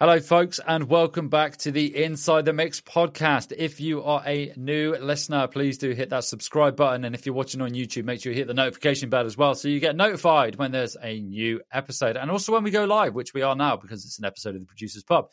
Hello, folks, and welcome back to the Inside the Mix podcast. If you are a new listener, please do hit that subscribe button. And if you're watching on YouTube, make sure you hit the notification bell as well so you get notified when there's a new episode and also when we go live, which we are now because it's an episode of the Producers Pub.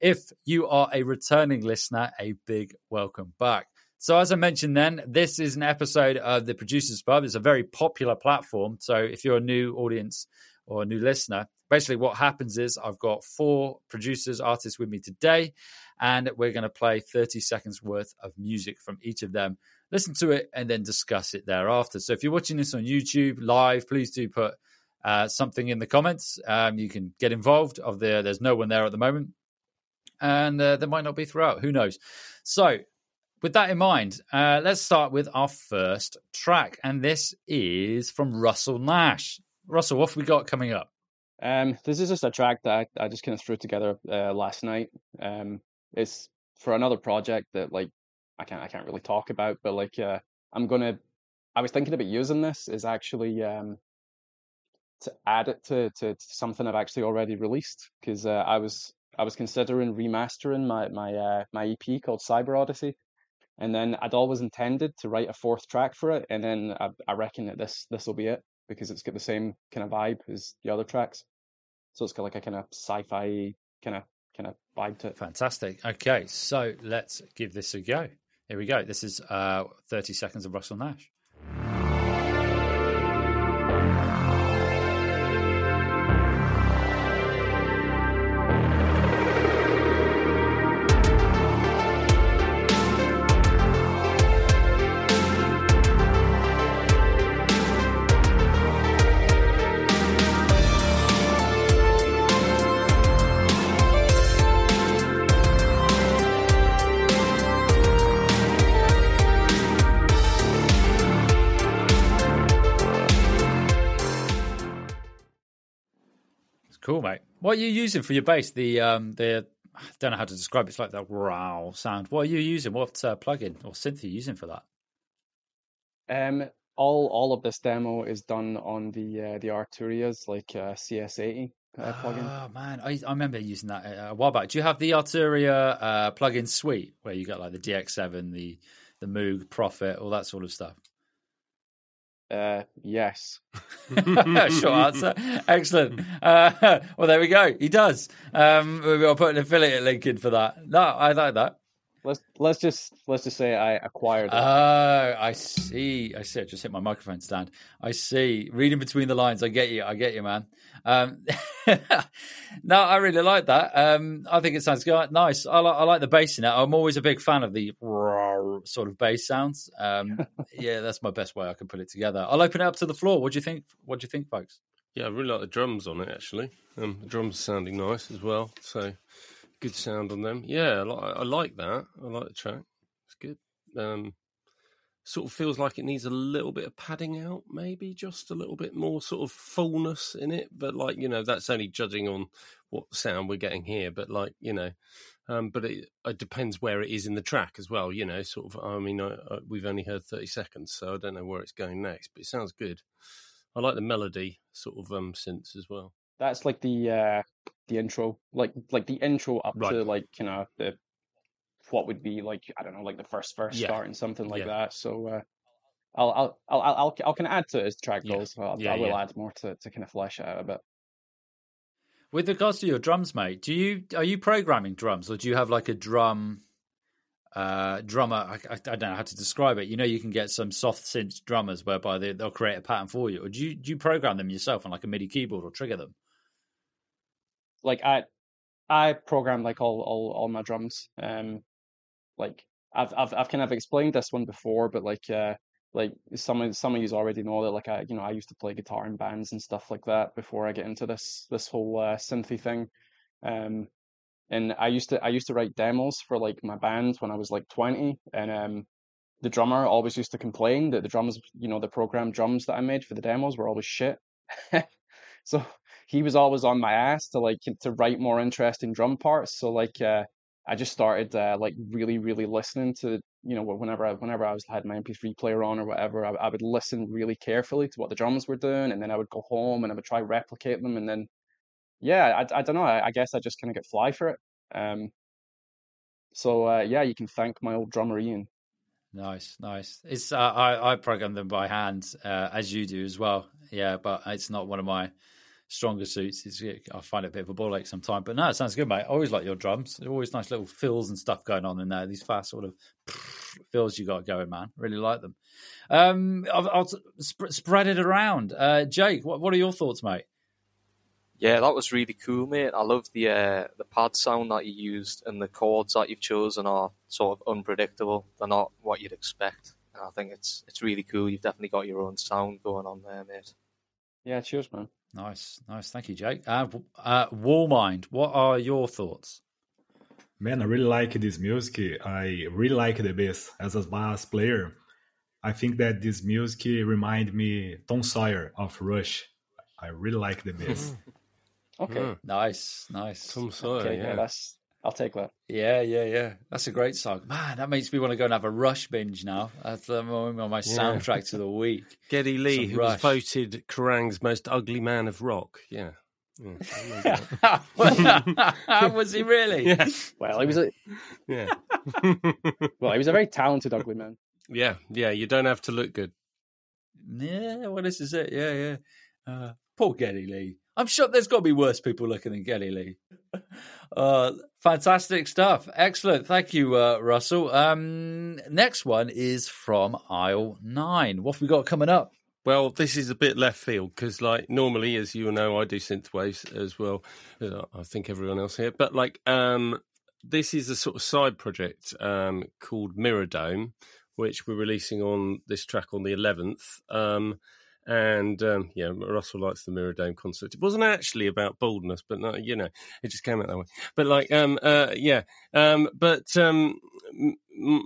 If you are a returning listener, a big welcome back. So, as I mentioned then, this is an episode of the Producers Pub. It's a very popular platform. So, if you're a new audience or a new listener, basically what happens is I've got four producers, artists with me today, and we're going to play 30 seconds worth of music from each of them. Listen to it and then discuss it thereafter. So if you're watching this on YouTube live, please do put uh, something in the comments. Um, you can get involved. Of the there's no one there at the moment, and uh, there might not be throughout. Who knows? So with that in mind, uh, let's start with our first track, and this is from Russell Nash. Russell, what have we got coming up? Um, this is just a track that I, I just kind of threw together uh, last night. Um, it's for another project that like I can't I can't really talk about, but like uh, I'm gonna. I was thinking about using this is actually um, to add it to, to, to something I've actually already released because uh, I was I was considering remastering my my uh, my EP called Cyber Odyssey, and then I'd always intended to write a fourth track for it, and then I, I reckon that this this will be it because it's got the same kind of vibe as the other tracks. So it's got like a kind of sci-fi kind of kind of vibe to it. Fantastic. Okay, so let's give this a go. Here we go. This is uh, 30 seconds of Russell Nash. What are you using for your bass? The um, the I don't know how to describe it. It's like the growl sound. What are you using? What uh, plugin or synth are you using for that? Um, all all of this demo is done on the uh, the Arturia's like uh, CS80 uh, plugin. Oh man, I, I remember using that a while back. Do you have the Arturia uh, plugin suite where you got like the DX7, the the Moog Prophet, all that sort of stuff? Uh, yes. Short answer. Excellent. Uh, well, there we go. He does. Um, we'll put an affiliate link in for that. No, I like that. Let's let's just let's just say I acquired it. Oh, I see. I see. I just hit my microphone stand. I see. Reading between the lines. I get you. I get you, man. Um, no, I really like that. Um, I think it sounds good. Nice. I like I like the bass in it. I'm always a big fan of the sort of bass sounds. Um, yeah, that's my best way I can put it together. I'll open it up to the floor. What do you think? What do you think, folks? Yeah, I really like the drums on it. Actually, um, the drums sounding nice as well. So good sound on them. Yeah, I like, I like that. I like the track. It's good. Um, sort of feels like it needs a little bit of padding out, maybe just a little bit more sort of fullness in it. But like you know, that's only judging on what sound we're getting here. But like you know, um, but it, it, depends where it is in the track as well. You know, sort of. I mean, I, I, we've only heard thirty seconds, so I don't know where it's going next. But it sounds good. I like the melody sort of um synths as well. That's like the uh the intro, like like the intro up right. to like you know the what would be like I don't know like the first verse yeah. and something like yeah. that. So uh, I'll I'll I'll I'll I'll of add to it as the track goes. Yeah. I'll, I will add more to to kind of flesh out a bit. With regards to your drums, mate, do you are you programming drums or do you have like a drum uh, drummer? I, I, don't know how to describe it. You know, you can get some soft synth drummers whereby they, will create a pattern for you, or do you do you program them yourself on like a MIDI keyboard or trigger them? like I I program like all all all my drums. Um, like I've I've I've kind of explained this one before, but like uh like some of some of you already know that like I you know I used to play guitar in bands and stuff like that before I get into this this whole uh, synthy thing. Um, and I used to I used to write demos for like my band when I was like twenty, and um, the drummer always used to complain that the drums, you know, the program drums that I made for the demos were always shit. so he was always on my ass to like to write more interesting drum parts. So like uh, I just started uh, like really really listening to you know whenever I whenever I was had my MP3 player on or whatever, I, I would listen really carefully to what the drums were doing, and then I would go home and I would try replicate them, and then yeah, I, I don't know. I, I guess I just kind of get fly for it. Um, so uh, yeah, you can thank my old drummer Ian. Nice, nice. It's uh, I I program them by hand uh, as you do as well. Yeah, but it's not one of my stronger suits. It's, I find it a bit of a ball ache sometimes. But no, it sounds good, mate. I always like your drums. They're always nice little fills and stuff going on in there. These fast sort of fills you got going, man. Really like them. Um, I'll, I'll sp- spread it around. Uh, Jake, what, what are your thoughts, mate? Yeah, that was really cool, mate. I love the uh, the pad sound that you used and the chords that you've chosen are sort of unpredictable. They're not what you'd expect. And I think it's it's really cool. You've definitely got your own sound going on there, mate. Yeah, cheers, man. Nice, nice. Thank you, Jake. Uh, uh, Wall Mind, what are your thoughts? Man, I really like this music. I really like the bass as a bass player. I think that this music remind me Tom Sawyer of Rush. I really like the bass. Okay. Mm. Nice, nice. Tom Sawyer, Okay, yeah. yeah, that's I'll take that. Yeah, yeah, yeah. That's a great song. Man, that makes me want to go and have a Rush binge now. That's um, on my soundtrack to the week. Geddy Lee, Some who Rush. was voted Kerrang's most ugly man of rock. Yeah. yeah. was he really? yeah. Well, he was a Yeah. well, he was a very talented ugly man. yeah. Yeah. You don't have to look good. Yeah, well, this is it. Yeah, yeah. Uh, poor Geddy Lee. I'm sure there's got to be worse people looking than Geddy Lee. Uh, fantastic stuff. Excellent. Thank you, uh, Russell. Um, next one is from aisle nine. What have we got coming up? Well, this is a bit left field because, like, normally, as you know, I do synth waves as well. I think everyone else here, but like, um, this is a sort of side project um, called Mirror Dome, which we're releasing on this track on the 11th. Um, and um, yeah, Russell likes the Mirror Dome concept. It wasn't actually about baldness, but no, you know, it just came out that way. But like, um, uh, yeah, um, but um, m-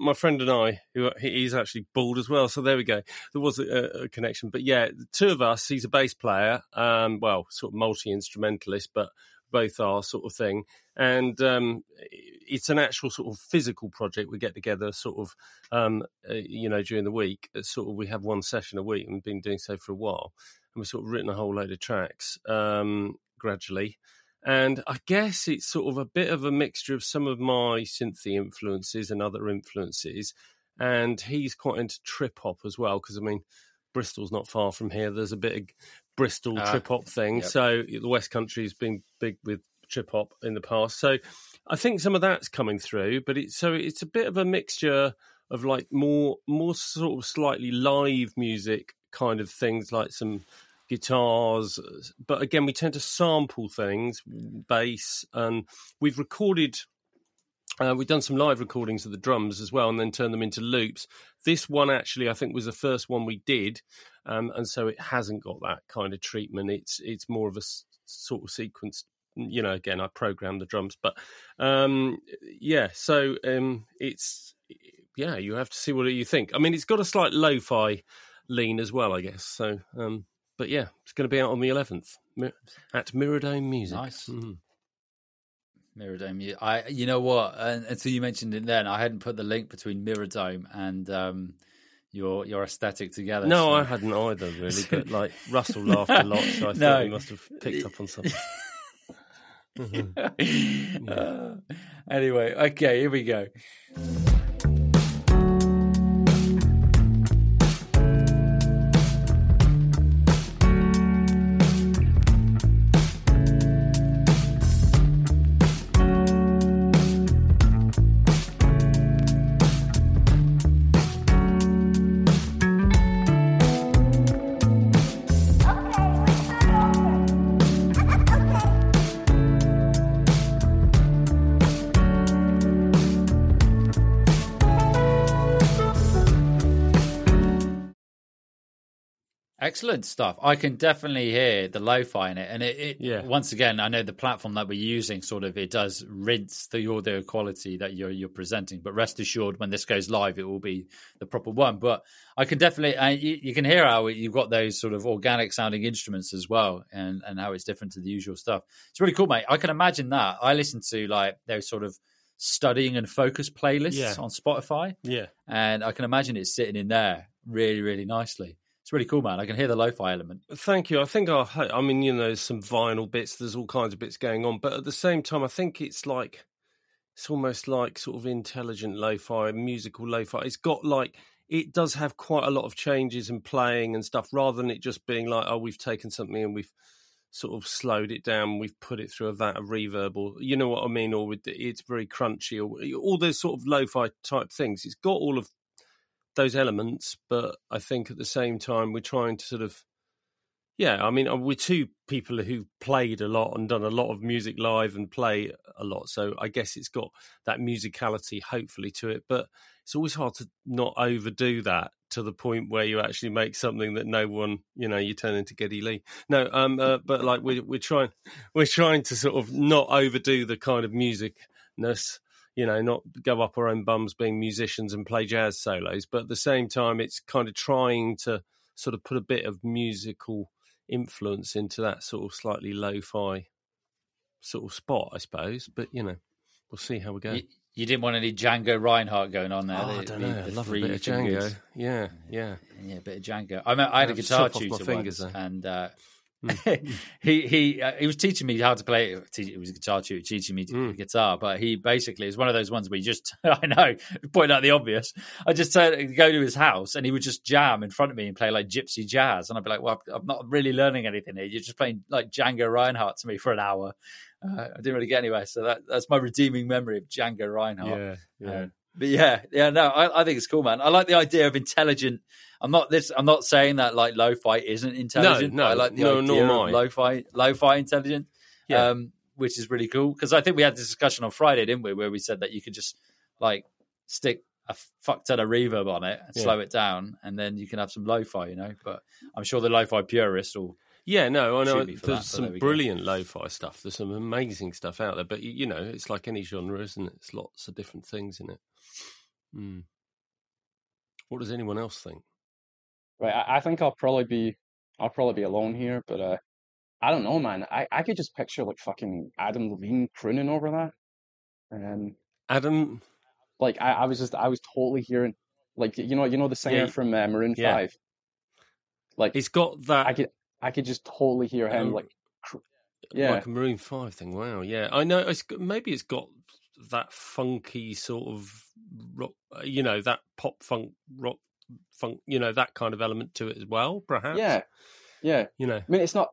my friend and I, who he's actually bald as well, so there we go. There was a, a connection, but yeah, the two of us. He's a bass player, um, well, sort of multi instrumentalist, but both are sort of thing. And um, it's an actual sort of physical project. We get together sort of, um, uh, you know, during the week. Sort of we have one session a week, and we've been doing so for a while. And we've sort of written a whole load of tracks um, gradually. And I guess it's sort of a bit of a mixture of some of my synthy influences and other influences. And he's quite into trip hop as well, because I mean, Bristol's not far from here. There's a bit of Bristol Ah, trip hop thing. yep. So the West Country's been big with trip hop in the past. So I think some of that's coming through, but it's so it's a bit of a mixture of like more more sort of slightly live music kind of things, like some guitars. But again, we tend to sample things, bass, and we've recorded. Uh, we've done some live recordings of the drums as well, and then turned them into loops. This one actually, I think, was the first one we did, um, and so it hasn't got that kind of treatment. It's it's more of a s- sort of sequence. You know, again, I programmed the drums, but um, yeah. So um, it's yeah, you have to see what you think. I mean, it's got a slight lo-fi lean as well, I guess. So, um, but yeah, it's going to be out on the eleventh at Mirrodome Music. Nice. Mhm. Mirror Dome. You- I, you know what? And, until you mentioned it, then I hadn't put the link between Mirror Dome and um, your your aesthetic together. No, so- I hadn't either, really. But like Russell laughed a lot, so I No. thought he must have picked up on something. Uh, anyway, okay, here we go. Excellent stuff. I can definitely hear the lo-fi in it, and it, it Yeah. once again, I know the platform that we're using sort of it does rinse the audio quality that you're you're presenting. But rest assured, when this goes live, it will be the proper one. But I can definitely, you, you can hear how you've got those sort of organic sounding instruments as well, and and how it's different to the usual stuff. It's really cool, mate. I can imagine that. I listen to like those sort of studying and focus playlists Yeah. on Spotify yeah, and I can imagine it sitting in there really, really nicely. It's really cool, man. I can hear the lo-fi element. Thank you. I think I, I mean, you know, there's some vinyl bits. There's all kinds of bits going on, but at the same time, I think it's like it's almost like sort of intelligent lo-fi, musical lo-fi. It's got like it does have quite a lot of changes and playing and stuff, rather than it just being like, oh, we've taken something and we've sort of slowed it down, we've put it through a vat of reverb, or you know what I mean, or with it's very crunchy, or all those sort of lo-fi type things. It's got all of those elements, but I think at the same time we're trying to sort of yeah, I mean, uh, we're two people who've played a lot and done a lot of music live and play a lot. So I guess it's got that musicality, hopefully, to it. But it's always hard to not overdo that to the point where you actually make something that no one, you know, you turn into Geddy Lee. No, um, uh, but like we're we're trying, we're trying to sort of not overdo the kind of musicness you know, not go up our own bums being musicians and play jazz solos, but at the same time, it's kind of trying to sort of put a bit of musical influence into that sort of slightly lo-fi sort of spot, I suppose. But you know, we'll see how we go. You, you didn't want any Django Reinhardt going on there. Oh, the, I don't know. the I love a bit of Django. Yeah, yeah. Yeah, a bit of Django. I mean, I had a guitar tutor once, and uh, he he uh, he was teaching me how to play. He was a guitar tutor teaching me Mm. guitar, but he basically is one of those ones where you just I know point out the obvious. I just turn, go to his house and he would just jam in front of me and play like gypsy jazz, and I'd be like, "Well, I'm not really learning anything here. You're just playing like Django Reinhardt to me for an hour." Uh, I didn't really get anywhere, so that, that's my redeeming memory of Django Reinhardt. Yeah, yeah. Um, but yeah, yeah, no, I, I think it's cool, man. I like the idea of intelligent. I'm not this. I'm not saying that like lo-fi isn't intelligent. no, no, I like the no, idea nor of am I. lo-fi, lo-fi intelligent. Yeah. Um, which is really cool because I think we had this discussion on Friday, didn't we? Where we said that you could just like stick a fuck ton of reverb on it and Yeah. slow it down, and then you can have some lo-fi, you know. But I'm sure the lo-fi purists will. Yeah, no, I know. Shoot me for There's that, but there some go. brilliant lo-fi stuff. There's some amazing stuff out there, but you know, it's like any genre, isn't it? It's lots of different things in it. Mm. What does anyone else think? Right, I, I think I'll probably be I'll probably be alone here, but uh, I don't know, man. I, I could just picture like fucking Adam Levine crooning over that. Um, Adam, like I, I was just I was totally hearing like you know you know the singer Yeah, from uh, Maroon yeah. Five. Like it's got that. I could I could just totally hear him Um, like cr- yeah like a Maroon Five thing. Wow, yeah, I know. It's maybe it's got that funky sort of rock, uh, you know, that pop funk rock funk, you know, that kind of element to it as well. Perhaps, yeah yeah. you know, I mean it's not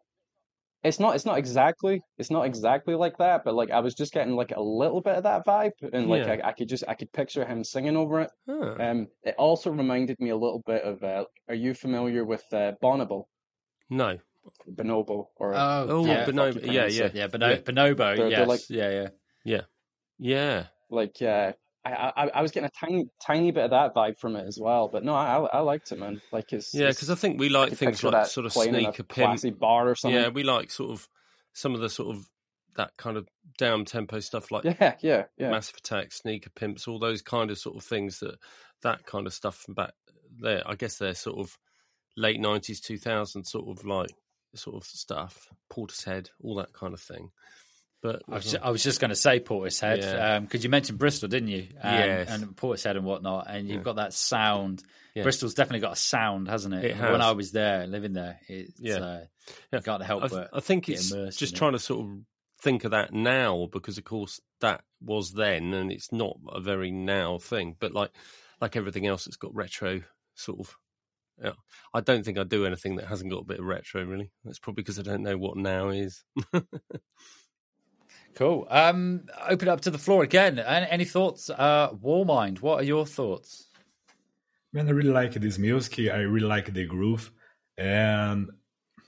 it's not it's not exactly it's not exactly like that, but like I was just getting like a little bit of that vibe, and like Yeah. I, I could just I could picture him singing over it. Huh. Um, it also reminded me a little bit of. Uh, are you familiar with uh, Bonobo, no, Bonobo, or Oh, yeah, but no, fuck you yeah, yeah, it. yeah, Bono- Yeah. Bonobo, They're- yes, they're like- yeah, yeah. yeah, like uh, I, I I was getting a tiny tiny bit of that vibe from it as well. But no, I I liked it, man. Like his yeah. Because I think we like things like sort of sneaker classy bar or something. Yeah, we like sort of some of the sort of that kind of down tempo stuff like yeah, yeah, yeah. Massive Attack, Sneaker Pimps, all those kind of sort of things that that kind of stuff from back there. I guess they're sort of late nineties, two thousand sort of like sort of stuff. Portishead, all that kind of thing. But I was, I was just going to say Portishead Yeah. because you mentioned Bristol, didn't you? Um, Yes. And Portishead and whatnot, and you've Yeah. got that sound. Yeah. Bristol's definitely got a sound, hasn't it? It When. I was there, living there, it's, Yeah. uh, you can't help I, but I think it's just in it. trying to sort of think of that now because of course that was then and it's not a very now thing but like like everything else it's got retro sort of yeah. I don't think I do anything that hasn't got a bit of retro really that's probably because I don't know what now is Cool. Um, open up to the floor again. Any, any thoughts? Uh, Wall Mind, what are your thoughts? Man, I really like this music. I really like the groove. And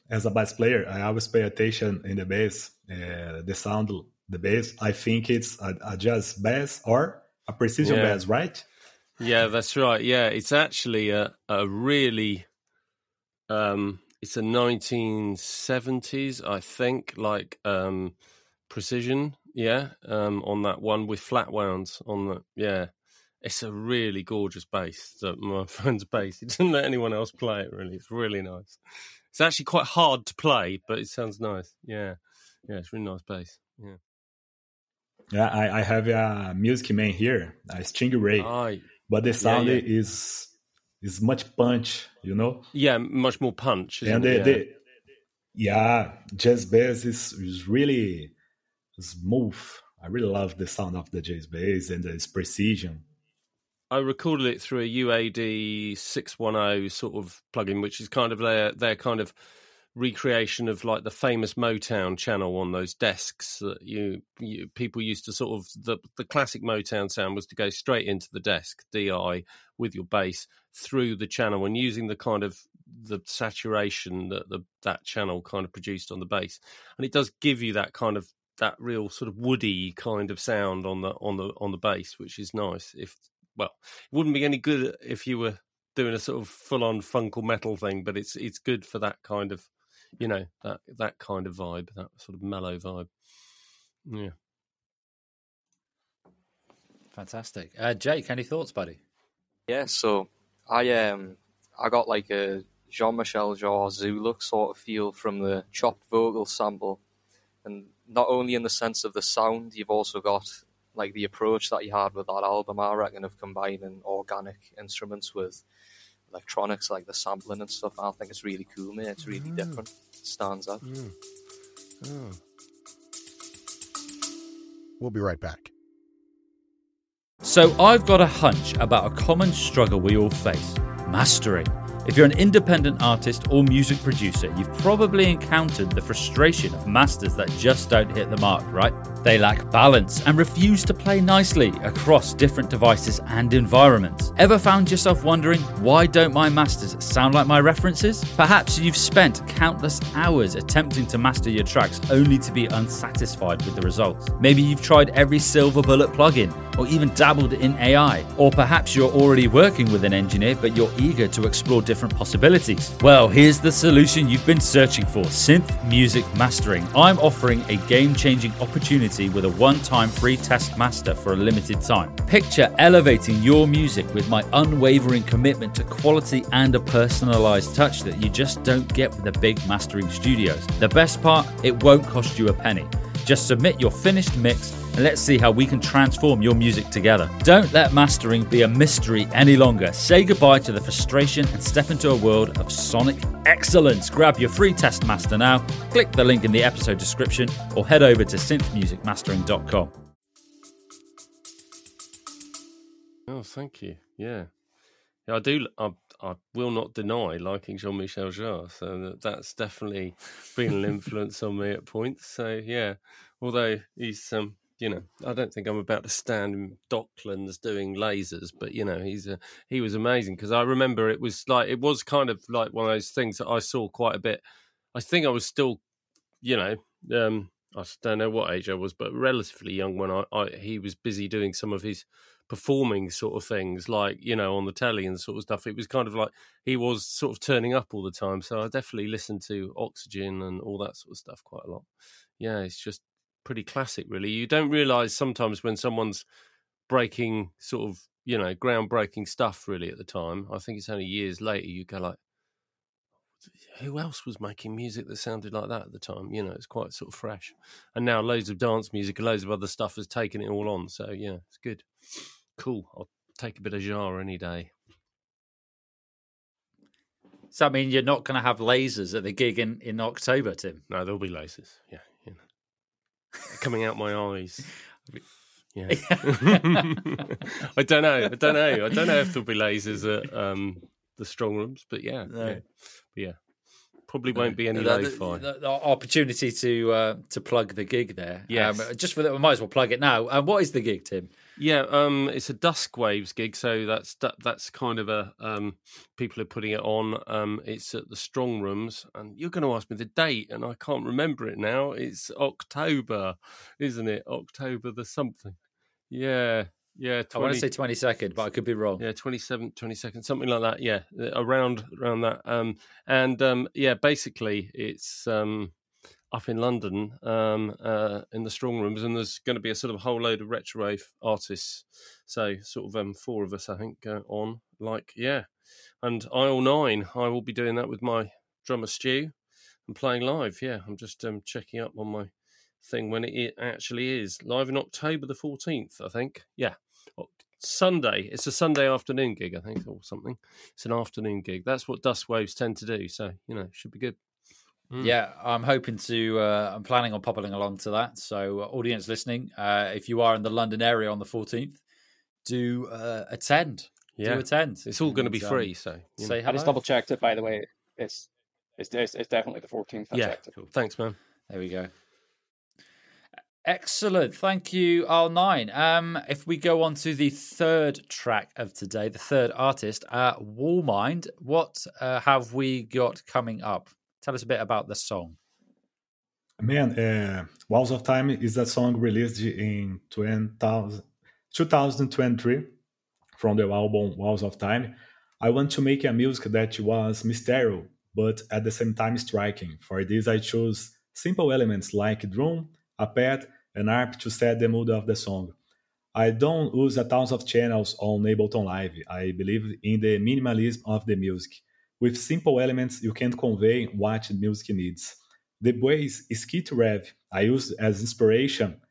as a bass player, I always pay attention in the bass, uh, the sound, the bass. I think it's a, a jazz bass or a precision Yeah. bass, right? Yeah, that's right. Yeah, it's actually a a really um it's a 1970s, I think, like um precision, yeah, um on that one with flat wounds on the yeah. It's a really gorgeous bass that my friend's bass. He doesn't let anyone else play it really. It's really nice. It's actually quite hard to play, but it sounds nice. Yeah. Yeah, it's really nice bass. Yeah. Yeah, I, I have a music man here, a Stingray, I but the sound yeah. is it's much punch, you know. Yeah, much more punch. and the, yeah. The, yeah, jazz bass is, is really smooth. I really love the sound of the jazz bass and its precision. I recorded it through a UAD six one zero sort of plugin, which is kind of their their kind of recreation of like the famous Motown channel on those desks that you, you, people used to sort of the the classic Motown sound was to go straight into the desk DI with your bass through the channel and using the kind of the saturation that the that channel kind of produced on the bass and it does give you that kind of that real sort of woody kind of sound on the on the on the bass which is nice if well it wouldn't be any good if you were doing a sort of full on funkle metal thing but it's it's good for that kind of you know that that kind of vibe, that sort of mellow vibe. Yeah. Fantastic, uh, Jake. Any thoughts, buddy? Yeah, so I um I got like a Jean Michel Jarre Zoolook sort of feel from the chopped vocal sample, and not only in the sense of the sound, you've also got like the approach that you had with that album. I reckon of combining organic instruments with electronics, like the sampling and stuff. I think it's really cool, mate. It's really mm. different. It stands out. Mm. Oh. We'll be right back. So, I've got a hunch about a common struggle we all face mastering. If you're an independent artist or music producer, you've probably encountered the frustration of masters that just don't hit the mark, right? They lack balance and refuse to play nicely across different devices and environments. Ever found yourself wondering, why don't my masters sound like my references? Perhaps you've spent countless hours attempting to master your tracks only to be unsatisfied with the results. Maybe you've tried every Silver Bullet plugin or even dabbled in AI. Or perhaps you're already working with an engineer but you're eager to explore different possibilities. Well, here's the solution you've been searching for Synth Music Mastering. I'm offering a game changing opportunity with a one time free test master for a limited time. Picture elevating your music with my unwavering commitment to quality and a personalized touch that you just don't get with the big mastering studios. The best part, it won't cost you a penny. Just submit your finished mix and let's see how we can transform your music together. Don't let mastering be a mystery any longer. Say goodbye to the frustration and step into a world of sonic excellence. Grab your free test master now, click the link in the episode description, or head over to synthmusicmastering.com. Oh, thank you. Yeah. Yeah, I do. I, I will not deny liking Jean Michel Jarre. So that's definitely been an influence on me at points. So, yeah, although he's um, you know, I don't think I'm about to stand in Docklands doing lasers, but you know, he's a, he was amazing because I remember it was like it was kind of like one of those things that I saw quite a bit. I think I was still, you know, um, I don't know what age I was, but relatively young when I, I he was busy doing some of his performing sort of things, like you know, on the telly and sort of stuff. It was kind of like he was sort of turning up all the time, so I definitely listened to Oxygen and all that sort of stuff quite a lot. Yeah, it's just pretty classic, really. You don't realize sometimes when someone's breaking sort of you know groundbreaking stuff really at the time. I think it's only years later you go like, who else was making music that sounded like that at the time? You know, it's quite sort of fresh. And now loads of dance music and loads of other stuff has taken it all on. So yeah, it's good. Cool. I'll take a bit of Jarre any day. Does that mean you're not going to have lasers at the gig in, in October, Tim? No, there'll be lasers. Yeah, coming out my eyes. Yeah. I don't know. I don't know. I don't know if there'll be lasers at um, the strong rooms, but yeah. No. yeah. But yeah. Probably won't be any the, fi The, the, opportunity to uh, to plug the gig there. Yeah. Um, just for that, we might as well plug it now. Uh, what is the gig, Tim? Yeah, um, it's a Dusk Waves gig, so that's that, that's kind of a um, people are putting it on. Um, it's at the Strong Rooms, and you're going to ask me the date, and I can't remember it now. It's October, isn't it? October the something. Yeah, yeah, 20, I want to say twenty second, but I could be wrong. Yeah, 27th, 22nd, something like that. Yeah, around around that. Um, and um, yeah, basically it's um, up in London um, uh, in the strong rooms, and there's going to be a sort of whole load of retro wave artists. So sort of um, four of us, I think, uh, on. Like yeah, and Aisle Nine, I will be doing that with my drummer Stew and playing live. Yeah, I'm just um, checking up on my thing when it actually is live in October the 14th, I think. Yeah, Sunday. It's a Sunday afternoon gig, I think, or something. It's an afternoon gig. That's what Dusk Waves tend to do. So you know, should be good. Mm. Yeah, I'm hoping to. Uh, I'm planning on popping along to that. So, uh, audience listening, uh, if you are in the London area on the 14th, do uh, attend. Yeah, do attend. It's all going to be um, free. So you say I just double checked it. By the way, it's it's it's, it's definitely the 14th. I yeah, cool. thanks, man. There we go. Excellent. Thank you, R9. Um, if we go on to the third track of today, the third artist, uh, Wallmind, what uh, have we got coming up? Tell us a bit about the song. Man, uh, Walls of Time is a song released in 2000, 2023 from the album Walls of Time. I want to make a music that was mysterious, but at the same time striking. For this, I chose simple elements like drum, a pad, an ARP to set the mood of the song. I don't use a tons of channels on Ableton Live. I believe in the minimalism of the music. With simple elements, you can convey what music needs. The bass is Skit Rev I use as inspiration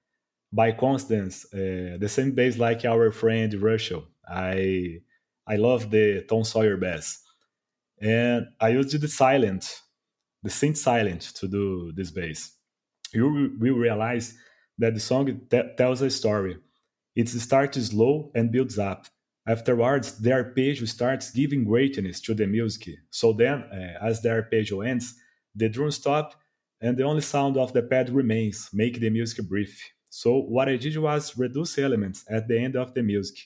by coincidence, uh, the same bass like our friend Russell. I I love the Tom Sawyer bass. And I used the Sylenth, the synth Sylenth to do this bass. You will realize that the song tells a story. It starts slow and builds up. Afterwards, the arpeggio starts giving greatness to the music. So then, uh, as the arpeggio ends, the drum stop and the only sound of the pad remains, making the music brief. So what I did was reduce elements at the end of the music.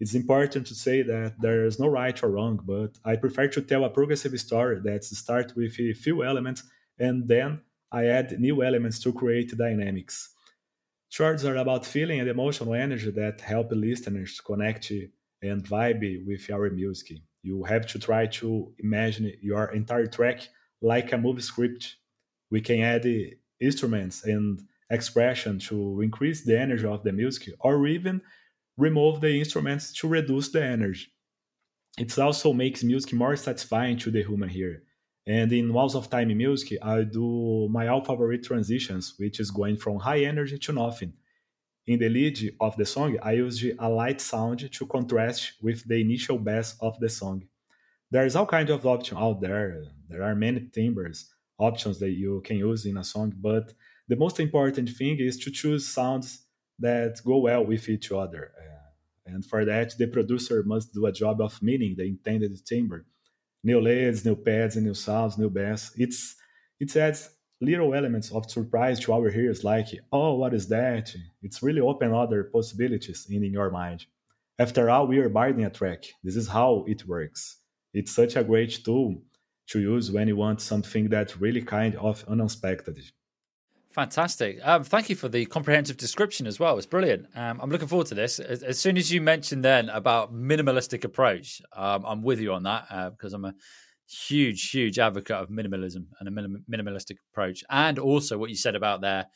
It's important to say that there is no right or wrong, but I prefer to tell a progressive story that starts with a few elements and then I add new elements to create dynamics. Shorts are about feeling and emotional energy that help listeners connect and vibe with our music. You have to try to imagine your entire track like a movie script. We can add instruments and expression to increase the energy of the music or even remove the instruments to reduce the energy. It also makes music more satisfying to the human ear. And in Walls of Time music, I do my all favorite transitions, which is going from high energy to nothing. In the lead of the song, I use a light sound to contrast with the initial bass of the song. There's all kinds of options out there. There are many timbres options that you can use in a song, but the most important thing is to choose sounds that go well with each other. And for that, the producer must do a job of meaning the intended timbre new leads, new pads, and new sounds, new bass. It's it adds little elements of surprise to our ears, like oh, what is that? It's really open other possibilities in, in your mind. After all, we are buying a track. This is how it works. It's such a great tool to use when you want something that really kind of unexpected. Fantastic. Um, thank you for the comprehensive description as well. It's brilliant. Um, I'm looking forward to this. As, as, soon as you mentioned then about minimalistic approach, um, I'm with you on that uh, because I'm a huge, huge advocate of minimalism and a minim- minimalistic approach. And also what you said about there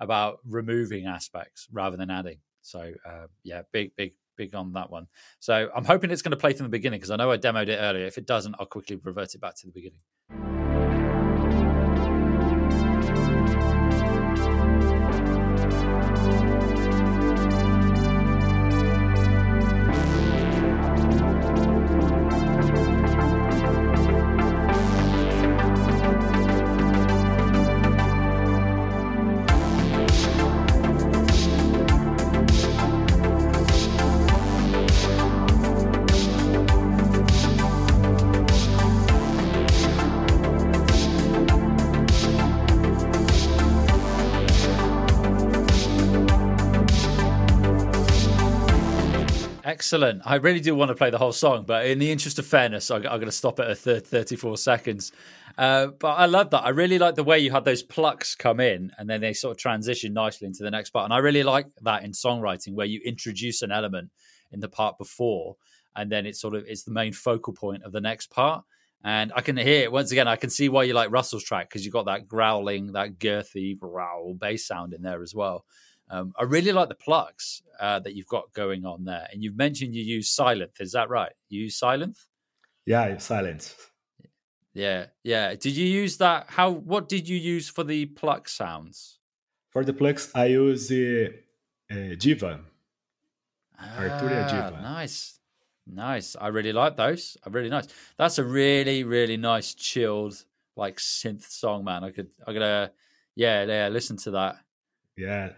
about removing aspects rather than adding. So, uh, yeah, big, big, big on that one. So I'm hoping it's going to play from the beginning because I know I demoed it earlier. If it doesn't, I'll quickly revert it back to the beginning. Excellent. I really do want to play the whole song, but in the interest of fairness, I, am going to stop at a 34 seconds. Uh, but I love that. I really like the way you had those plucks come in and then they sort of transition nicely into the next part. And I really like that in songwriting where you introduce an element in the part before and then it's sort of it's the main focal point of the next part. And I can hear it once again. I can see why you like Russell's track because you've got that growling, that girthy growl bass sound in there as well. Um, I really like the plucks uh, that you've got going on there. And you've mentioned you use Sylenth. Is that right? You use Sylenth? Yeah, Sylenth. Yeah, yeah. Did you use that? How? What did you use for the pluck sounds? For the plucks, I use the uh, Diva. Arturia Ah, Diva. Nice. Nice. I really like those. I really nice. That's a really, really nice chilled like synth song, man. I could I could uh yeah, yeah, listen to that. Yeah.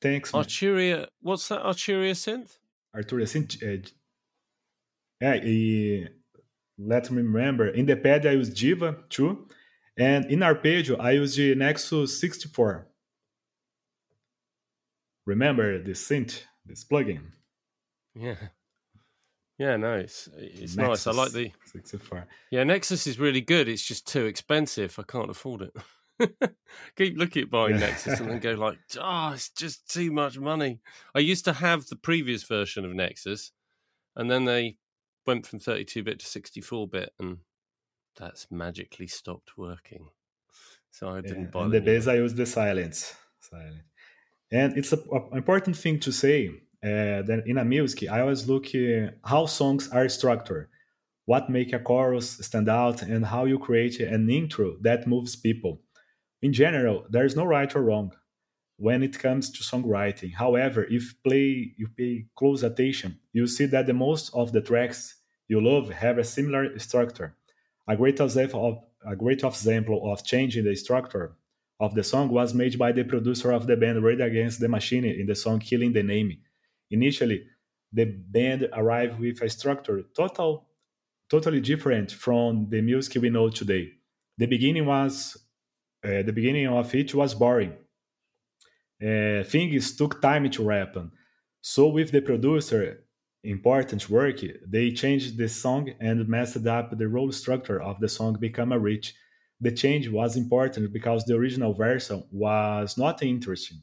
Thanks, man. Arturia, what's that Arturia synth? Arturia. synth. Eh, é, yeah, e let me remember. In the pad, I use Diva too. And in Arpeggio, I use the Nexus 64. Remember this synth, this plugin? Yeah. Yeah, no, it's it's nice. I like the 64. yeah Nexus is really good. It's just too expensive. I can't afford it. Keep looking at buying. Nexus and then go like, oh, it's just too much money. I used to have the previous version of Nexus, and then they went from 32-bit to 64-bit, and that's magically stopped working. So I didn't Yeah, buy and the new I use the Sylenth. Sylenth. And it's an important thing to say uh, that in a music, I always look uh, how songs are structured, what make a chorus stand out, and how you create an intro that moves people. In general, there is no right or wrong when it comes to songwriting. However, if play you pay close attention, you see that the most of the tracks you love have a similar structure. A great example of a great example of changing the structure of the song was made by the producer of the band Rage Against the Machine in the song Killing the Name. Initially, the band arrived with a structure total, totally different from the music we know today. The beginning was uh, the beginning of it was boring. Uh, things took time to happen. So with the producer important work, they changed the song and messed up the role structure of the song become a rich. The change was important because the original version was not interesting.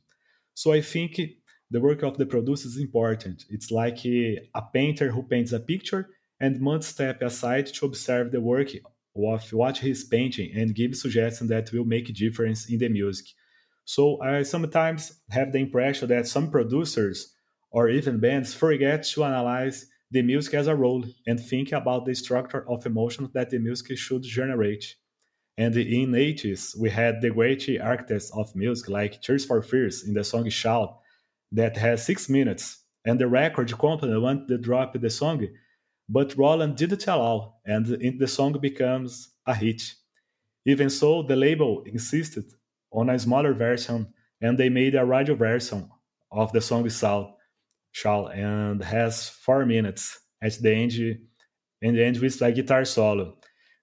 So I think the work of the producer is important. It's like a, a painter who paints a picture and must step aside to observe the work of what he's painting and give suggestions that will make a difference in the music. So I sometimes have the impression that some producers or even bands forget to analyze the music as a whole and think about the structure of emotions that the music should generate. And in the 80s, we had the great architects of music like Tears for Fears in the song Shout that has six minutes. And the record company wanted to drop the song, but Roland didn't allow, and the song becomes a hit. Even so, the label insisted on a smaller version, and they made a radio version of the song Shout, Shout and has four minutes at the end, and the end with a guitar solo.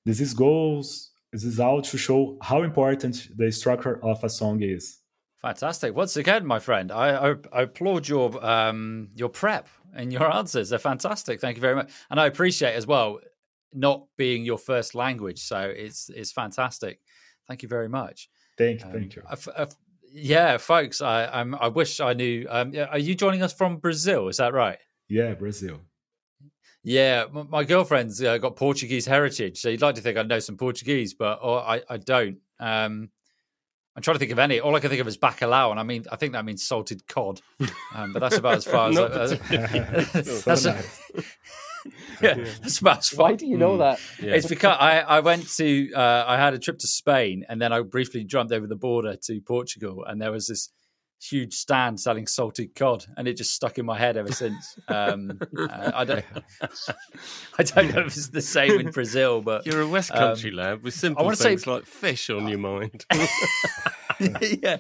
This is goes this is out to show how important the structure of a song is. Fantastic. Once again, my friend, I, I, I applaud your um, your prep and your answers. They're fantastic. Thank you very much. And I appreciate as well not being your first language. So it's it's fantastic. Thank you very much. Thank, Um, thank you. I I f- yeah, folks, I I'm, I wish I knew. Um, are you joining us from Brazil? Is that right? Yeah, Brazil. Yeah, my girlfriend's uh, got Portuguese heritage, so you'd like to think I know some Portuguese, but or I, I don't. Um, I'm trying to think of any. All I can think of is bacalao, and I mean, I think that means salted cod. Um, but that's about as far as. I, particularly. that's, nice. yeah, that's about as far. Why do you know Mm. that? Yeah. It's because I, I went to uh, I had a trip to Spain and then I briefly jumped over the border to Portugal and there was this huge stand selling salted cod and it just stuck in my head ever since. Um, uh, I don't I don't know if it's the same in Brazil, but You're a West Um, Country lad with simple wanna say- things like fish on your mind. yeah,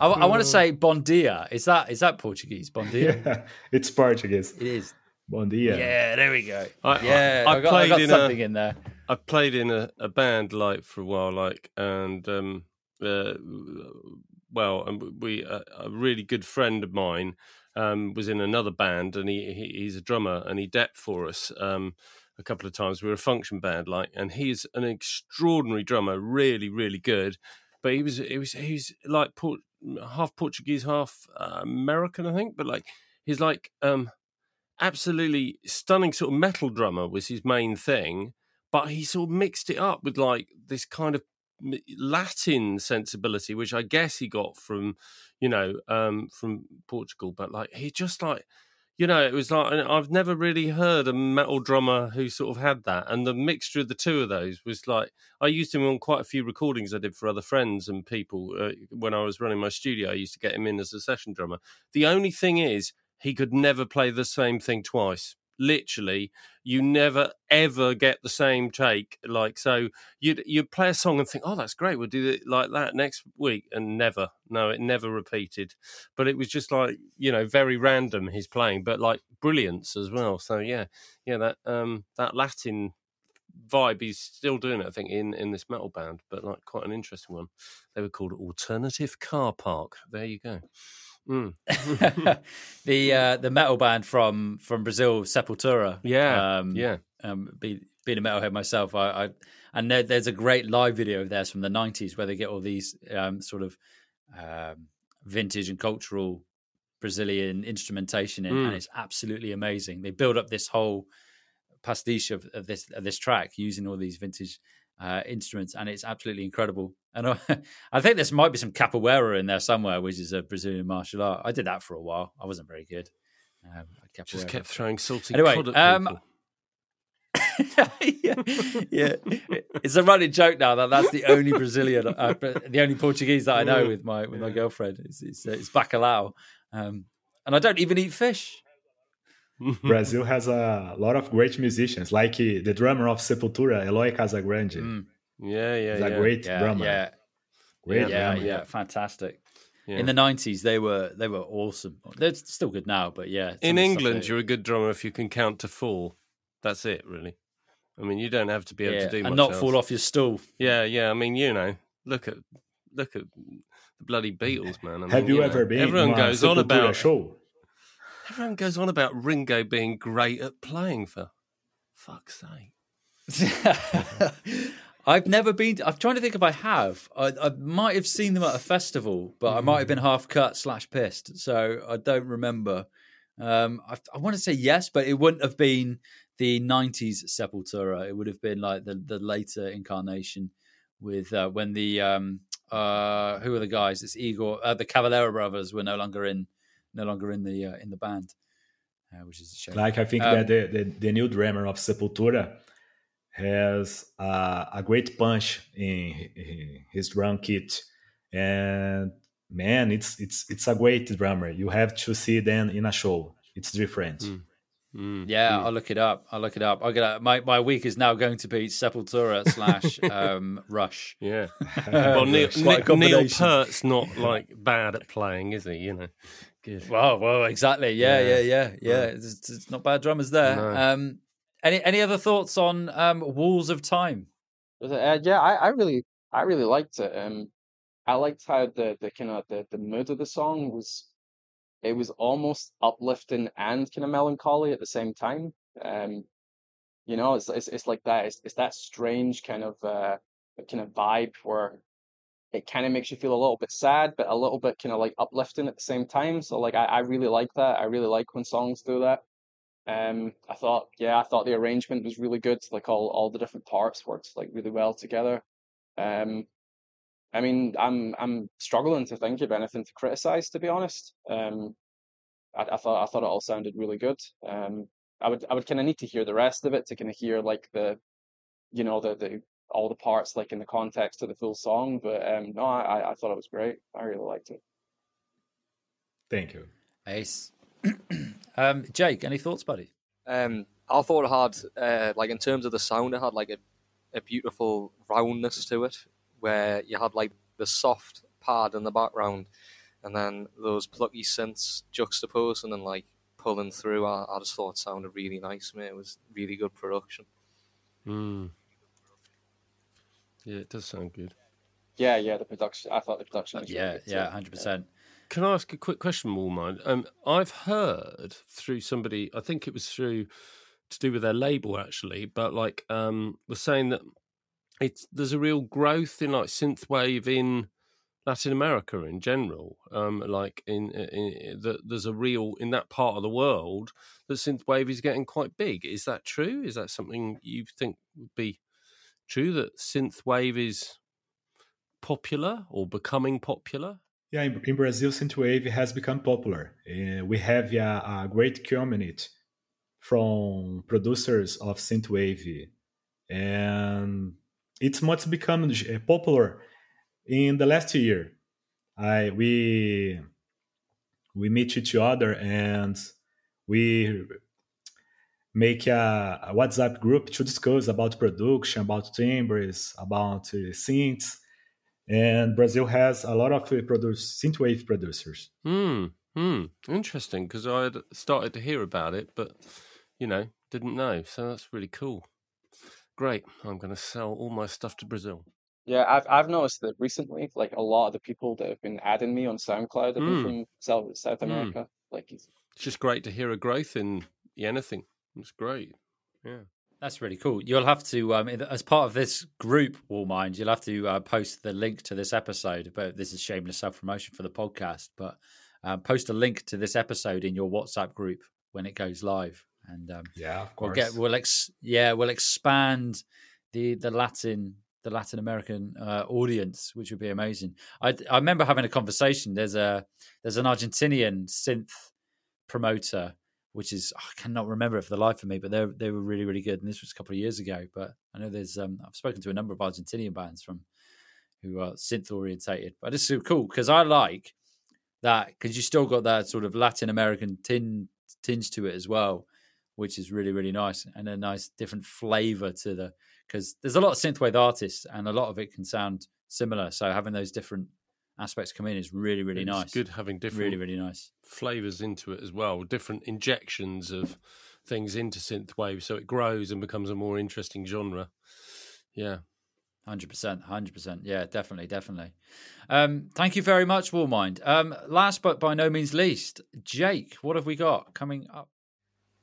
I, I want to say bon dia. Is that is that Portuguese? Bon dia. Yeah, it's Portuguese. It is. Bon dia. Yeah, there we go. I- yeah, I- I, I got, I played got in a- something in there. I played in a, a band like for a while, like, and um, uh, well, and we a, a really good friend of mine um, was in another band, and he, he he's a drummer, and he depped for us um, a couple of times. We were a function band, like, and he's an extraordinary drummer, really, really good. But he was he was he's like Port, half Portuguese, half uh, American, I think. But like he's like um, absolutely stunning sort of metal drummer was his main thing but he sort of mixed it up with like this kind of Latin sensibility, which I guess he got from, you know, um, from Portugal. But like he just like, you know, it was like I've never really heard a metal drummer who sort of had that, and the mixture of the two of those was like I used him on quite a few recordings I did for other friends and people uh, when I was running my studio. I used to get him in as a session drummer. The only thing is. he could never play the same thing twice literally you never ever get the same take like so you'd you play a song and think oh that's great we'll do it like that next week and never no it never repeated. But it was just like you know very random his playing but like brilliance as well. So yeah yeah that um that latin vibe he's still doing it i think in in this metal band but like quite an interesting one. They were called alternative car park. There you go Mm. the uh, the metal band from from Brazil, Sepultura. Yeah, um, yeah. Um, be, being a metalhead myself, I, I and there, there's a great live video of theirs from the '90s where they get all these um, sort of um, vintage and cultural Brazilian instrumentation in, mm. and it's absolutely amazing. They build up this whole pastiche of, of this of this track using all these vintage uh, instruments, and it's absolutely incredible. And I, I, think there might be some capoeira in there somewhere, which is a Brazilian martial art. I did that for a while. I wasn't very good. Um, Just kept throwing salty anyway, cod um, yeah, yeah, it's a running joke now that that's the only Brazilian, uh, the only Portuguese that I know with my with my girlfriend. It's it's, uh, it's bacalhau, um, and I don't even eat fish. Brazil has a lot of great musicians, like the drummer of Sepultura, Eloy Casagrande. Mm. Yeah, yeah, He's yeah. a great yeah, drummer. Yeah, great yeah, drummer. yeah, fantastic. Yeah. In the nineties, they were they were awesome. They're still good now, but yeah. In England, you're a good drummer if you can count to four. That's it, really. I mean, you don't have to be able to do and not else. fall off your stool. Yeah, yeah. I mean, you know, look at look at the bloody Beatles, man. I mean, have you, you ever know, been? Everyone goes on about show. Everyone goes on about Ringo being great at playing for fuck's sake. I've never been. I'm trying to think if I have. I, I might have seen them at a festival, but I might have been half cut slash pissed, so I don't remember. Um, I, I, want to say yes, but it wouldn't have been the '90s Sepultura. It would have been like the the later incarnation with uh, when the um, uh, who are the guys? It's Igor, uh, the Cavalera brothers were no longer in no longer in the uh, in the band, uh, which is a shame. Like I think um, that the, the, the new drummer of Sepultura has uh, a great punch in, in his drum kit, and man, it's it's it's a great drummer. You have to see them in a show. It's different. Mm. Mm, yeah, mm. I'll look it up. I'll look it up. I'll get my my week is now going to be Sepultura slash um, Rush. Yeah. well, Neil, Neil Peart's not like bad at playing, is he? You know. Good. Well, well, exactly. Yeah, yeah, yeah, yeah. yeah. It's, it's, not bad drummers there. No. Um, any any other thoughts on um, Walls of Time? Uh, yeah, I, I really I really liked it. Um, I liked how the the kind of the, the mood of the song was. It was almost uplifting and kind of melancholy at the same time. Um, you know, it's it's, it's like that. It's, it's that strange kind of uh, kind of vibe where it kind of makes you feel a little bit sad, but a little bit kind of like uplifting at the same time. So like I, I really like that. I really like when songs do that. Um, I thought, yeah, I thought the arrangement was really good. Like all all the different parts worked like really well together. Um, I mean, I'm I'm struggling to think of anything to criticize, to be honest. Um, I, I thought I thought it all sounded really good. Um, I would I would kind of need to hear the rest of it to kind of hear like the, you know, the the all the parts like in the context of the full song. But um, no, I, I thought it was great. I really liked it. Thank you. Ace. um, Jake, any thoughts, buddy? Um, I thought it had, uh, like, in terms of the sound, it had like a, a beautiful roundness to it, where you had like the soft pad in the background, and then those plucky synths juxtaposing and like pulling through. I, I just thought it sounded really nice, mate. It was really good production. Mm. Yeah, it does sound good. Yeah, yeah, the production. I thought the production was yeah, really yeah, hundred percent. Can I ask a quick question, Wall Mind? Um, I've heard through somebody, I think it was through to do with their label actually, but like um, was saying that it's there's a real growth in like synthwave in Latin America in general. Um, like in, in, in that there's a real in that part of the world that synthwave is getting quite big. Is that true? Is that something you think would be true that synthwave is popular or becoming popular? Yeah, in, in Brazil, synthwave has become popular. Uh, we have a, a great community from producers of synthwave, and it's much become eh, popular in the last year. I we we meet each other and we make a, a, WhatsApp group to discuss about production, about timbres, about uh, synths. And Brazil has a lot of uh, produce, synthwave producers. Hmm. Hmm. Interesting, because I had started to hear about it, but you know, didn't know. So that's really cool. Great. I'm going to sell all my stuff to Brazil. Yeah, I've I've noticed that recently, like a lot of the people that have been adding me on SoundCloud have been Mm. from South South Mm. America. Like, it's- It's just great to hear a growth in anything. It's great. Yeah. That's really cool. You'll have to, um, as part of this group, Wall Mind, you'll have to uh, post the link to this episode. But this is shameless self promotion for the podcast. But uh, post a link to this episode in your WhatsApp group when it goes live, and um, Yeah, of we'll get we'll ex- yeah we'll expand the the Latin the Latin American uh, audience, which would be amazing. I I remember having a conversation. There's a there's an Argentinian synth promoter, which is I cannot remember it for the life of me, but they they were really really good. And this was a couple of years ago. But I know there's um I've spoken to a number of Argentinian bands from who are synth orientated. But it's so cool because I like that because you still got that sort of Latin American tin tinge to it as well, which is really really nice and a nice different flavor to the because there's a lot of synthwave artists and a lot of it can sound similar. So having those different aspects come in is really really it's nice. good having different really really nice. flavors into it as well, different injections of things into synthwave, so it grows and becomes a more interesting genre. Yeah, Hundred percent, hundred percent. Yeah, definitely, definitely. Um, thank you very much, Wall Mind. Um, last but by no means least, Jake, what have we got coming up?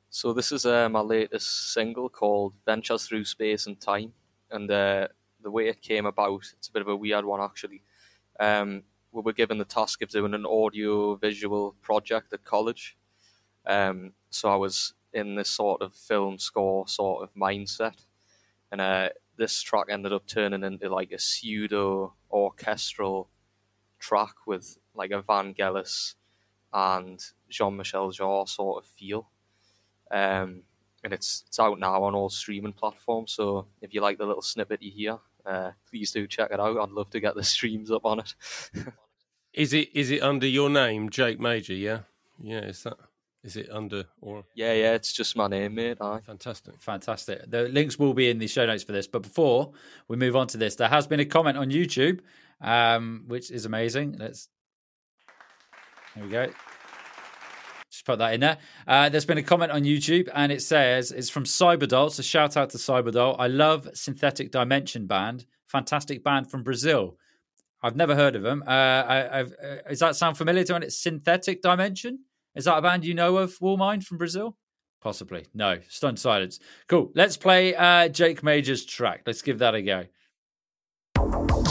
So this is uh, my latest single called "Ventures Through Space and Time," and uh, the way it came about, it's a bit of a weird one actually. Um, we were given the task of doing an audio-visual project at college, um, so I was in this sort of film score sort of mindset, and uh, this track ended up turning into like a pseudo orchestral track with like a Van Vangelis and Jean-Michel Jarre sort of feel. Um, and it's it's out now on all streaming platforms. So if you like the little snippet you hear, uh, please do check it out. I'd love to get the streams up on it. is it is it under your name, Jake Major? Yeah, yeah. Is that is it under or yeah, yeah, it's just my name, mate. Aye. fantastic? Fantastic. The links will be in the show notes for this. But before we move on to this, there has been a comment on YouTube, um, which is amazing. Let's. There we go. Put that in there. Uh, there's been a comment on YouTube, and it says it's from Cyberdoll. So shout out to Cyberdoll. I love Synthetic Dimension Band. Fantastic band from Brazil. I've never heard of them. Uh, I, I've, uh, does that sound familiar to anyone? It's Synthetic Dimension. Is that a band you know of, Wall Mind from Brazil? Possibly. No. Stunned silence. Cool. Let's play uh, Jake Major's track. Let's give that a go.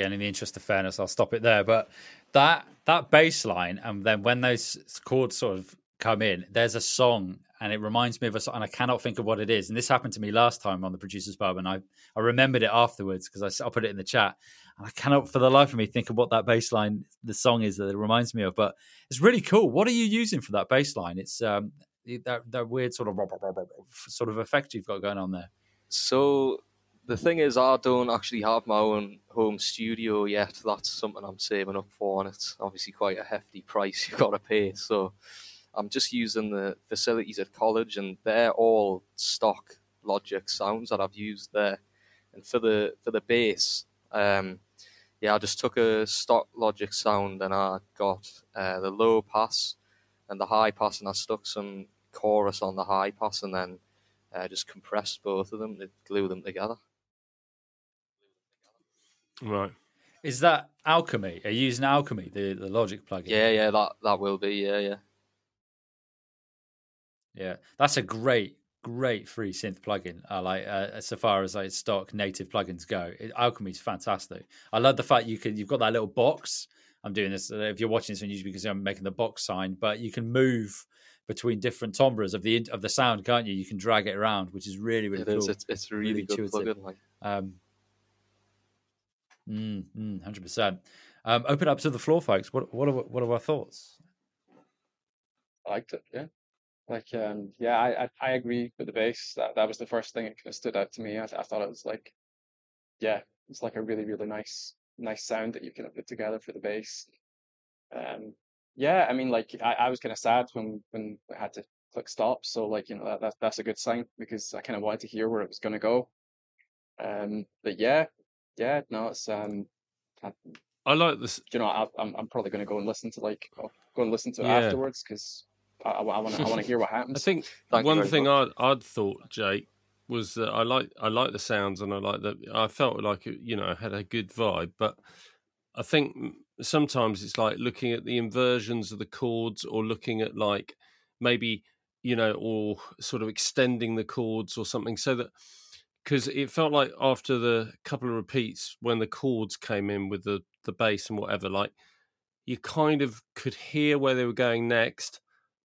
Again, in the interest of fairness, I'll stop it there. But that that bass line, and then when those chords sort of come in, there's a song, and it reminds me of a song, and I cannot think of what it is. And this happened to me last time on the producers pub, and I I remembered it afterwards because I, I put it in the chat, and I cannot for the life of me think of what that bass line, the song is that it reminds me of. But it's really cool. What are you using for that bass line? It's um that that weird sort of sort of effect you've got going on there. So the thing is, I don't actually have my own home studio yet. That's something I'm saving up for, and it's obviously quite a hefty price you've got to pay. So I'm just using the facilities at college, and they're all stock Logic sounds that I've used there. And for the for the bass, um, yeah, I just took a stock Logic sound and I got uh, the low pass and the high pass, and I stuck some chorus on the high pass, and then uh, just compressed both of them to glue them together. Right. Is that Alchemy? Are you using Alchemy, the, the Logic plugin? Yeah, yeah, that that will be, yeah, yeah. Yeah, that's a great, great free synth plugin. I like uh, so far as like stock native plugins go. It, Alchemy's fantastic. I love the fact you can you've got that little box. I'm doing this uh, if you're watching this on YouTube because I'm making the box sign, but you can move between different timbres of the of the sound, can't you? You can drag it around, which is really really It cool. is. It's, it's really, Really good intuitive. plugin. Like, Um, mm, mm, 100%. Um, open up to the floor, folks. What what are what are our thoughts? I liked it. Yeah. Like, um, yeah, I, I, I agree with the bass. That that was the first thing that kind of stood out to me. I, I thought it was like, yeah, it's like a really, really nice, nice sound that you kind of put together for the bass. Um, yeah, I mean, like, I, I was kind of sad when when I had to click stop. So, like, you know, that, that that's a good sign because I kind of wanted to hear where it was going to go. Um, but yeah, yeah, no, it's um, I, I like this. you know, I, I'm I'm probably going to go and listen to like I'll go and listen to it Yeah. afterwards because I, I want to I want to hear what happens. I think Thank one thing. I'd, I'd thought, Jake, was that I like I like the sounds and I like that. I felt like it, you know had a good vibe, but I think sometimes it's like looking at the inversions of the chords or looking at like maybe you know or sort of extending the chords or something so that because it felt like after the couple of repeats when the chords came in with the the bass and whatever like you kind of could hear where they were going next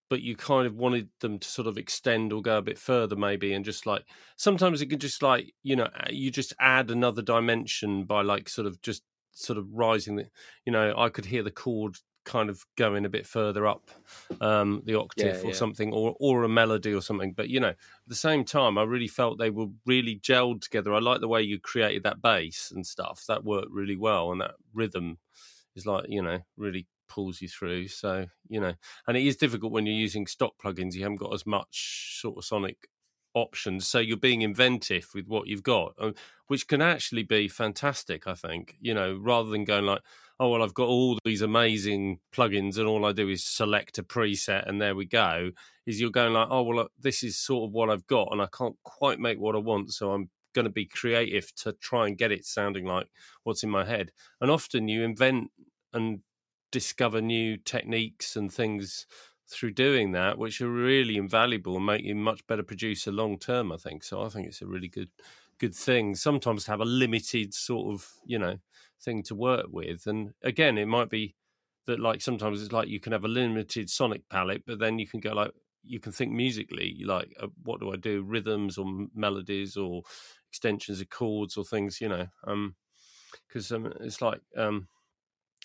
but you kind of wanted them to sort of extend or go a bit further maybe and just like sometimes it could just like you know you just add another dimension by like sort of just sort of rising the you know i could hear the chord kind of going a bit further up um the octave Yeah, or yeah. something or or a melody or something. But you know at the same time i really felt they were really gelled together. I like the way you created that bass and stuff. That worked really well and that rhythm is like you know really pulls you through. So you know and it is difficult when you're using stock plugins. You haven't got as much sort of sonic options so you're being inventive with what you've got um, which can actually be fantastic i think you know rather than going like oh well i've got all these amazing plugins and all i do is select a preset and there we go is you're going like oh well this is sort of what i've got and i can't quite make what i want so i'm going to be creative to try and get it sounding like what's in my head. And often you invent and discover new techniques and things through doing that, which are really invaluable and make you much better producer long term. I think so. I think it's a really good good thing. Sometimes to have a limited sort of you know thing to work with, and again, it might be that like sometimes it's like you can have a limited sonic palette, but then you can go like you can think musically, like uh, what do I do, rhythms or melodies or extensions of chords or things, you know, um, because um, it's like um,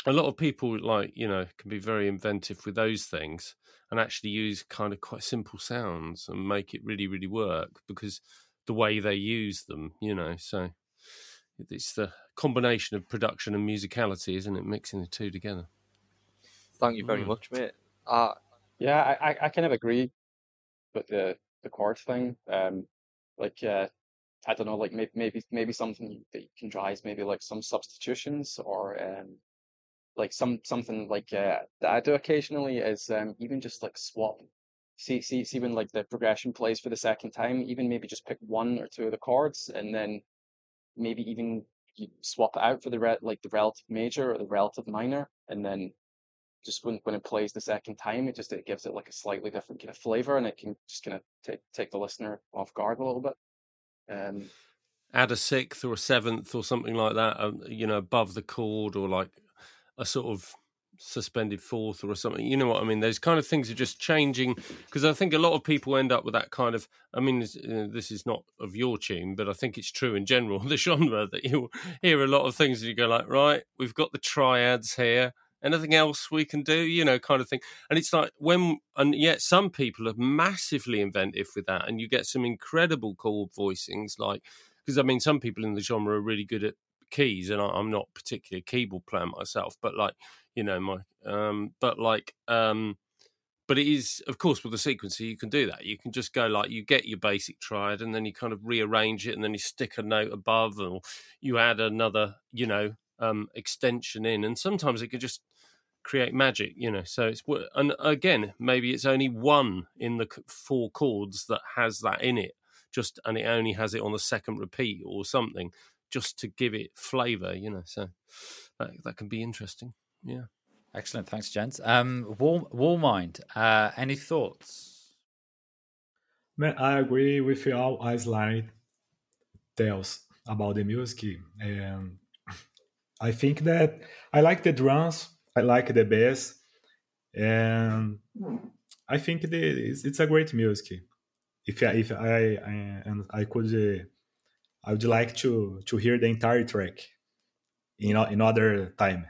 a lot of people like you know can be very inventive with those things and actually use kind of quite simple sounds and make it really really work because the way they use them you know so it's the combination of production and musicality isn't it mixing the two together thank you very Mm. much, mate. Uh, Yeah, I, I, I kind of agree with the the chord thing. Um, like uh, I don't know, like maybe maybe maybe something that you can try is maybe like some substitutions or um, like some something like uh, that I do occasionally is um even just like swap. See see see when like the progression plays for the second time, even maybe just pick one or two of the chords and then maybe even you swap it out for the re like the relative major or the relative minor, and then just when when it plays the second time, it just it gives it like a slightly different kind of flavor, and it can just kind of take take the listener off guard a little bit. Um, add a sixth or a seventh or something like that um, you know above the chord or like a sort of suspended fourth or something you know what i mean? Those kind of things are just changing because i think a lot of people end up with that kind of i mean this, is not of your tune but i think it's true in general the genre that you hear a lot of things and you go like right we've got the triads here anything else we can do? You know kind of thing. And it's like when and yet some people are massively inventive with that and you get some incredible chord voicings like because i mean some people in the genre are really good at keys and I, i'm not particularly a keyboard player myself but like you know my um but like um but it is of course with the sequencer you can do that. You can just go like you get your basic triad and then you kind of rearrange it and then you stick a note above or you add another you know um extension in and sometimes it can just create magic you know so it's and again maybe it's only one in the four chords that has that in it just and it only has it on the second repeat or something just to give it flavor you know so that, that can be interesting yeah Excellent, thanks, gents. Um, Wall Wallmind, uh, any thoughts? Man, I agree with you all Iceland tells about the music, and I think that I like the drums, I like the bass, and I think the, it's, it's a great music. If I, if I, I and I could, uh, I would like to to hear the entire track in in other time.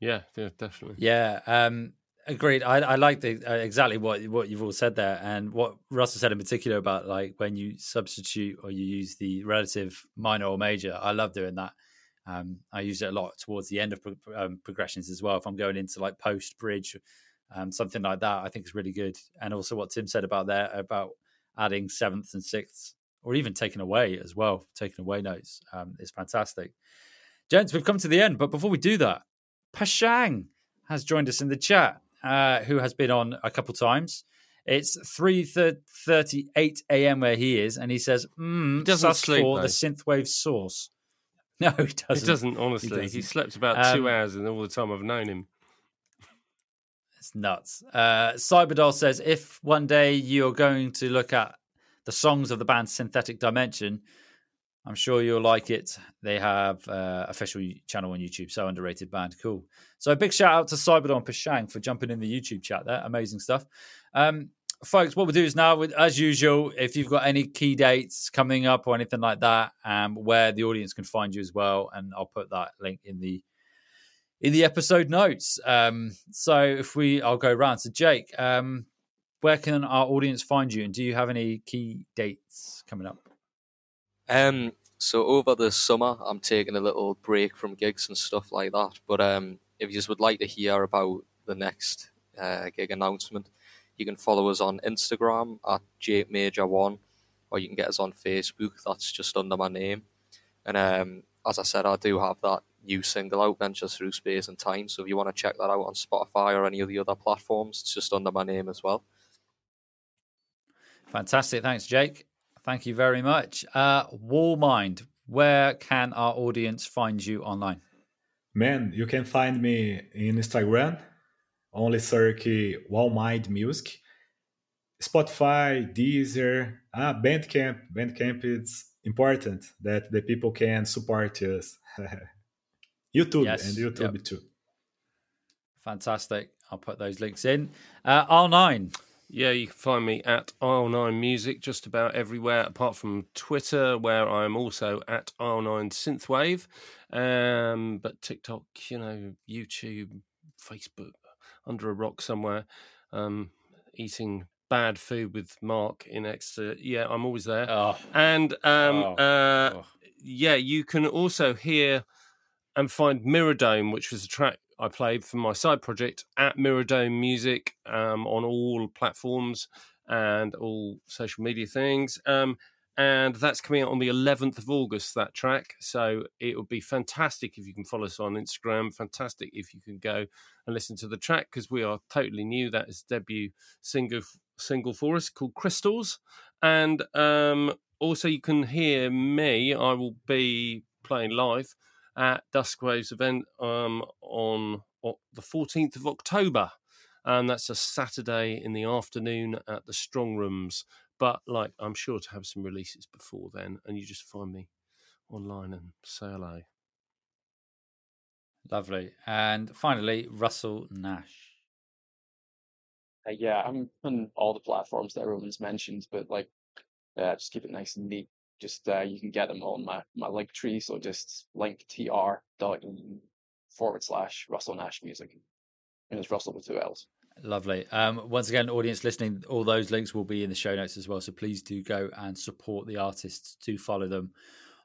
Yeah, yeah, definitely. Yeah, um, agreed. I, I like the uh, exactly what what you've all said there, and what Russell said in particular about like when you substitute or you use the relative minor or major. I love doing that. Um, I use it a lot towards the end of pro- um, progressions as well. If I'm going into like post bridge, um, something like that, I think is really good. And also what Tim said about there about adding sevenths and sixths, or even taken away as well, taking away notes um, is fantastic. Gents, we've come to the end, but before we do that, Pashang has joined us in the chat, uh, who has been on a couple times. It's three thirty-eight a.m. where he is, and he says, mm, doesn't sleep, for though. the synthwave source." No, he doesn't. He doesn't, honestly. He, doesn't. slept about Um, two hours in all the time I've known him. It's nuts. Uh, Cyberdoll says if one day you're going to look at the songs of the band Synthetic Dimension, I'm sure you'll like it. They have uh, official channel on YouTube. So underrated band, cool. So a big shout out to Cyberdon Pashang for jumping in the YouTube chat there. Amazing stuff. Um, folks, what we'll do is now, as usual, if you've got any key dates coming up or anything like that, um, where the audience can find you as well, and I'll put that link in the in the episode notes. Um, so if we, I'll go around. So Jake, um, where can our audience find you, and do you have any key dates coming up? Um, so over the summer, I'm taking a little break from gigs and stuff like that. But um, if you just would like to hear about the next uh, gig announcement, you can follow us on Instagram at Jake Major One, or you can get us on Facebook. That's just under my name. And um, as I said, I do have that new single out, Ventures Through Space and Time. So if you want to check that out on Spotify or any of the other platforms, it's just under my name as well. Fantastic. Thanks, Jake. Thank you very much. Uh, Wall Mind, where can our audience find you online? Man, you can find me in Instagram, only search Wallmind Music, Spotify, Deezer, ah, Bandcamp. Bandcamp is important that the people can support us. YouTube Yes, and YouTube yep. too. Fantastic. I'll put those links in. Uh, R9, Yeah, you can find me at Aisle9 Music just about everywhere, apart from Twitter, where I'm also at Aisle9 Synthwave. Um, but TikTok, you know, YouTube, Facebook, under a rock somewhere, um, eating bad food with Mark in Exeter. Yeah, I'm always there. oh, And um, Oh, uh, oh. yeah, you can also hear and find Mirrodome, which was a track I played for my side project at Mirrodome Music um, on all platforms and all social media things. Um, and that's coming out on the 11th of August, that track. So it would be fantastic if you can follow us on Instagram. Fantastic if you can go and listen to the track because we are totally new. That is debut single single for us called Crystals. And um, also, you can hear me. I will be playing live at Dusk Waves event um, on the 14th of October. And that's a Saturday in the afternoon at the Strong Rooms. But like, I'm sure to have some releases before then, and you just find me online and say hello. lovely. And finally, Russell Nash. Uh, yeah, I'm on all the platforms that everyone's mentioned, but like, uh, just keep it nice and neat. Just uh, you can get them on my my link tree, so just linktr dot forward slash Russell Nash Music, and it's Russell with two L's. Lovely. Um, once again, audience listening, all those links will be in the show notes as well. So please do go and support the artists. Do follow them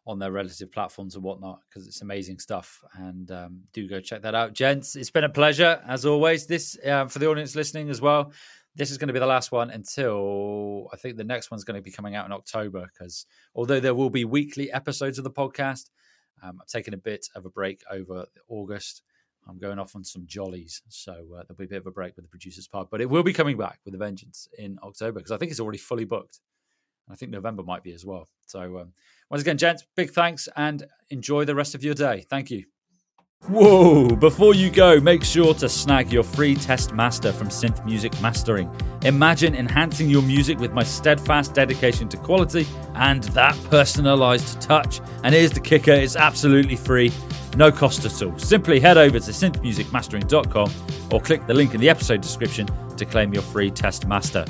on their relative platforms and whatnot because it's amazing stuff. And um, do go check that out, gents. It's been a pleasure as always. This uh, for the audience listening as well. This is going to be the last one until I think the next one's going to be coming out in October. Because although there will be weekly episodes of the podcast, um, I'm taking a bit of a break over August. I'm going off on some jollies, so uh, there'll be a bit of a break with the producers part, but it will be coming back with a vengeance in October because I think it's already fully booked. I think November might be as well. So um, once again, gents, big thanks and enjoy the rest of your day. Thank you. Whoa! Before you go, make sure to snag your free test master from Synth Music Mastering. Imagine enhancing your music with my steadfast dedication to quality and that personalized touch. And here's the kicker it's absolutely free, no cost at all. Simply head over to synthmusicmastering.com or click the link in the episode description to claim your free test master.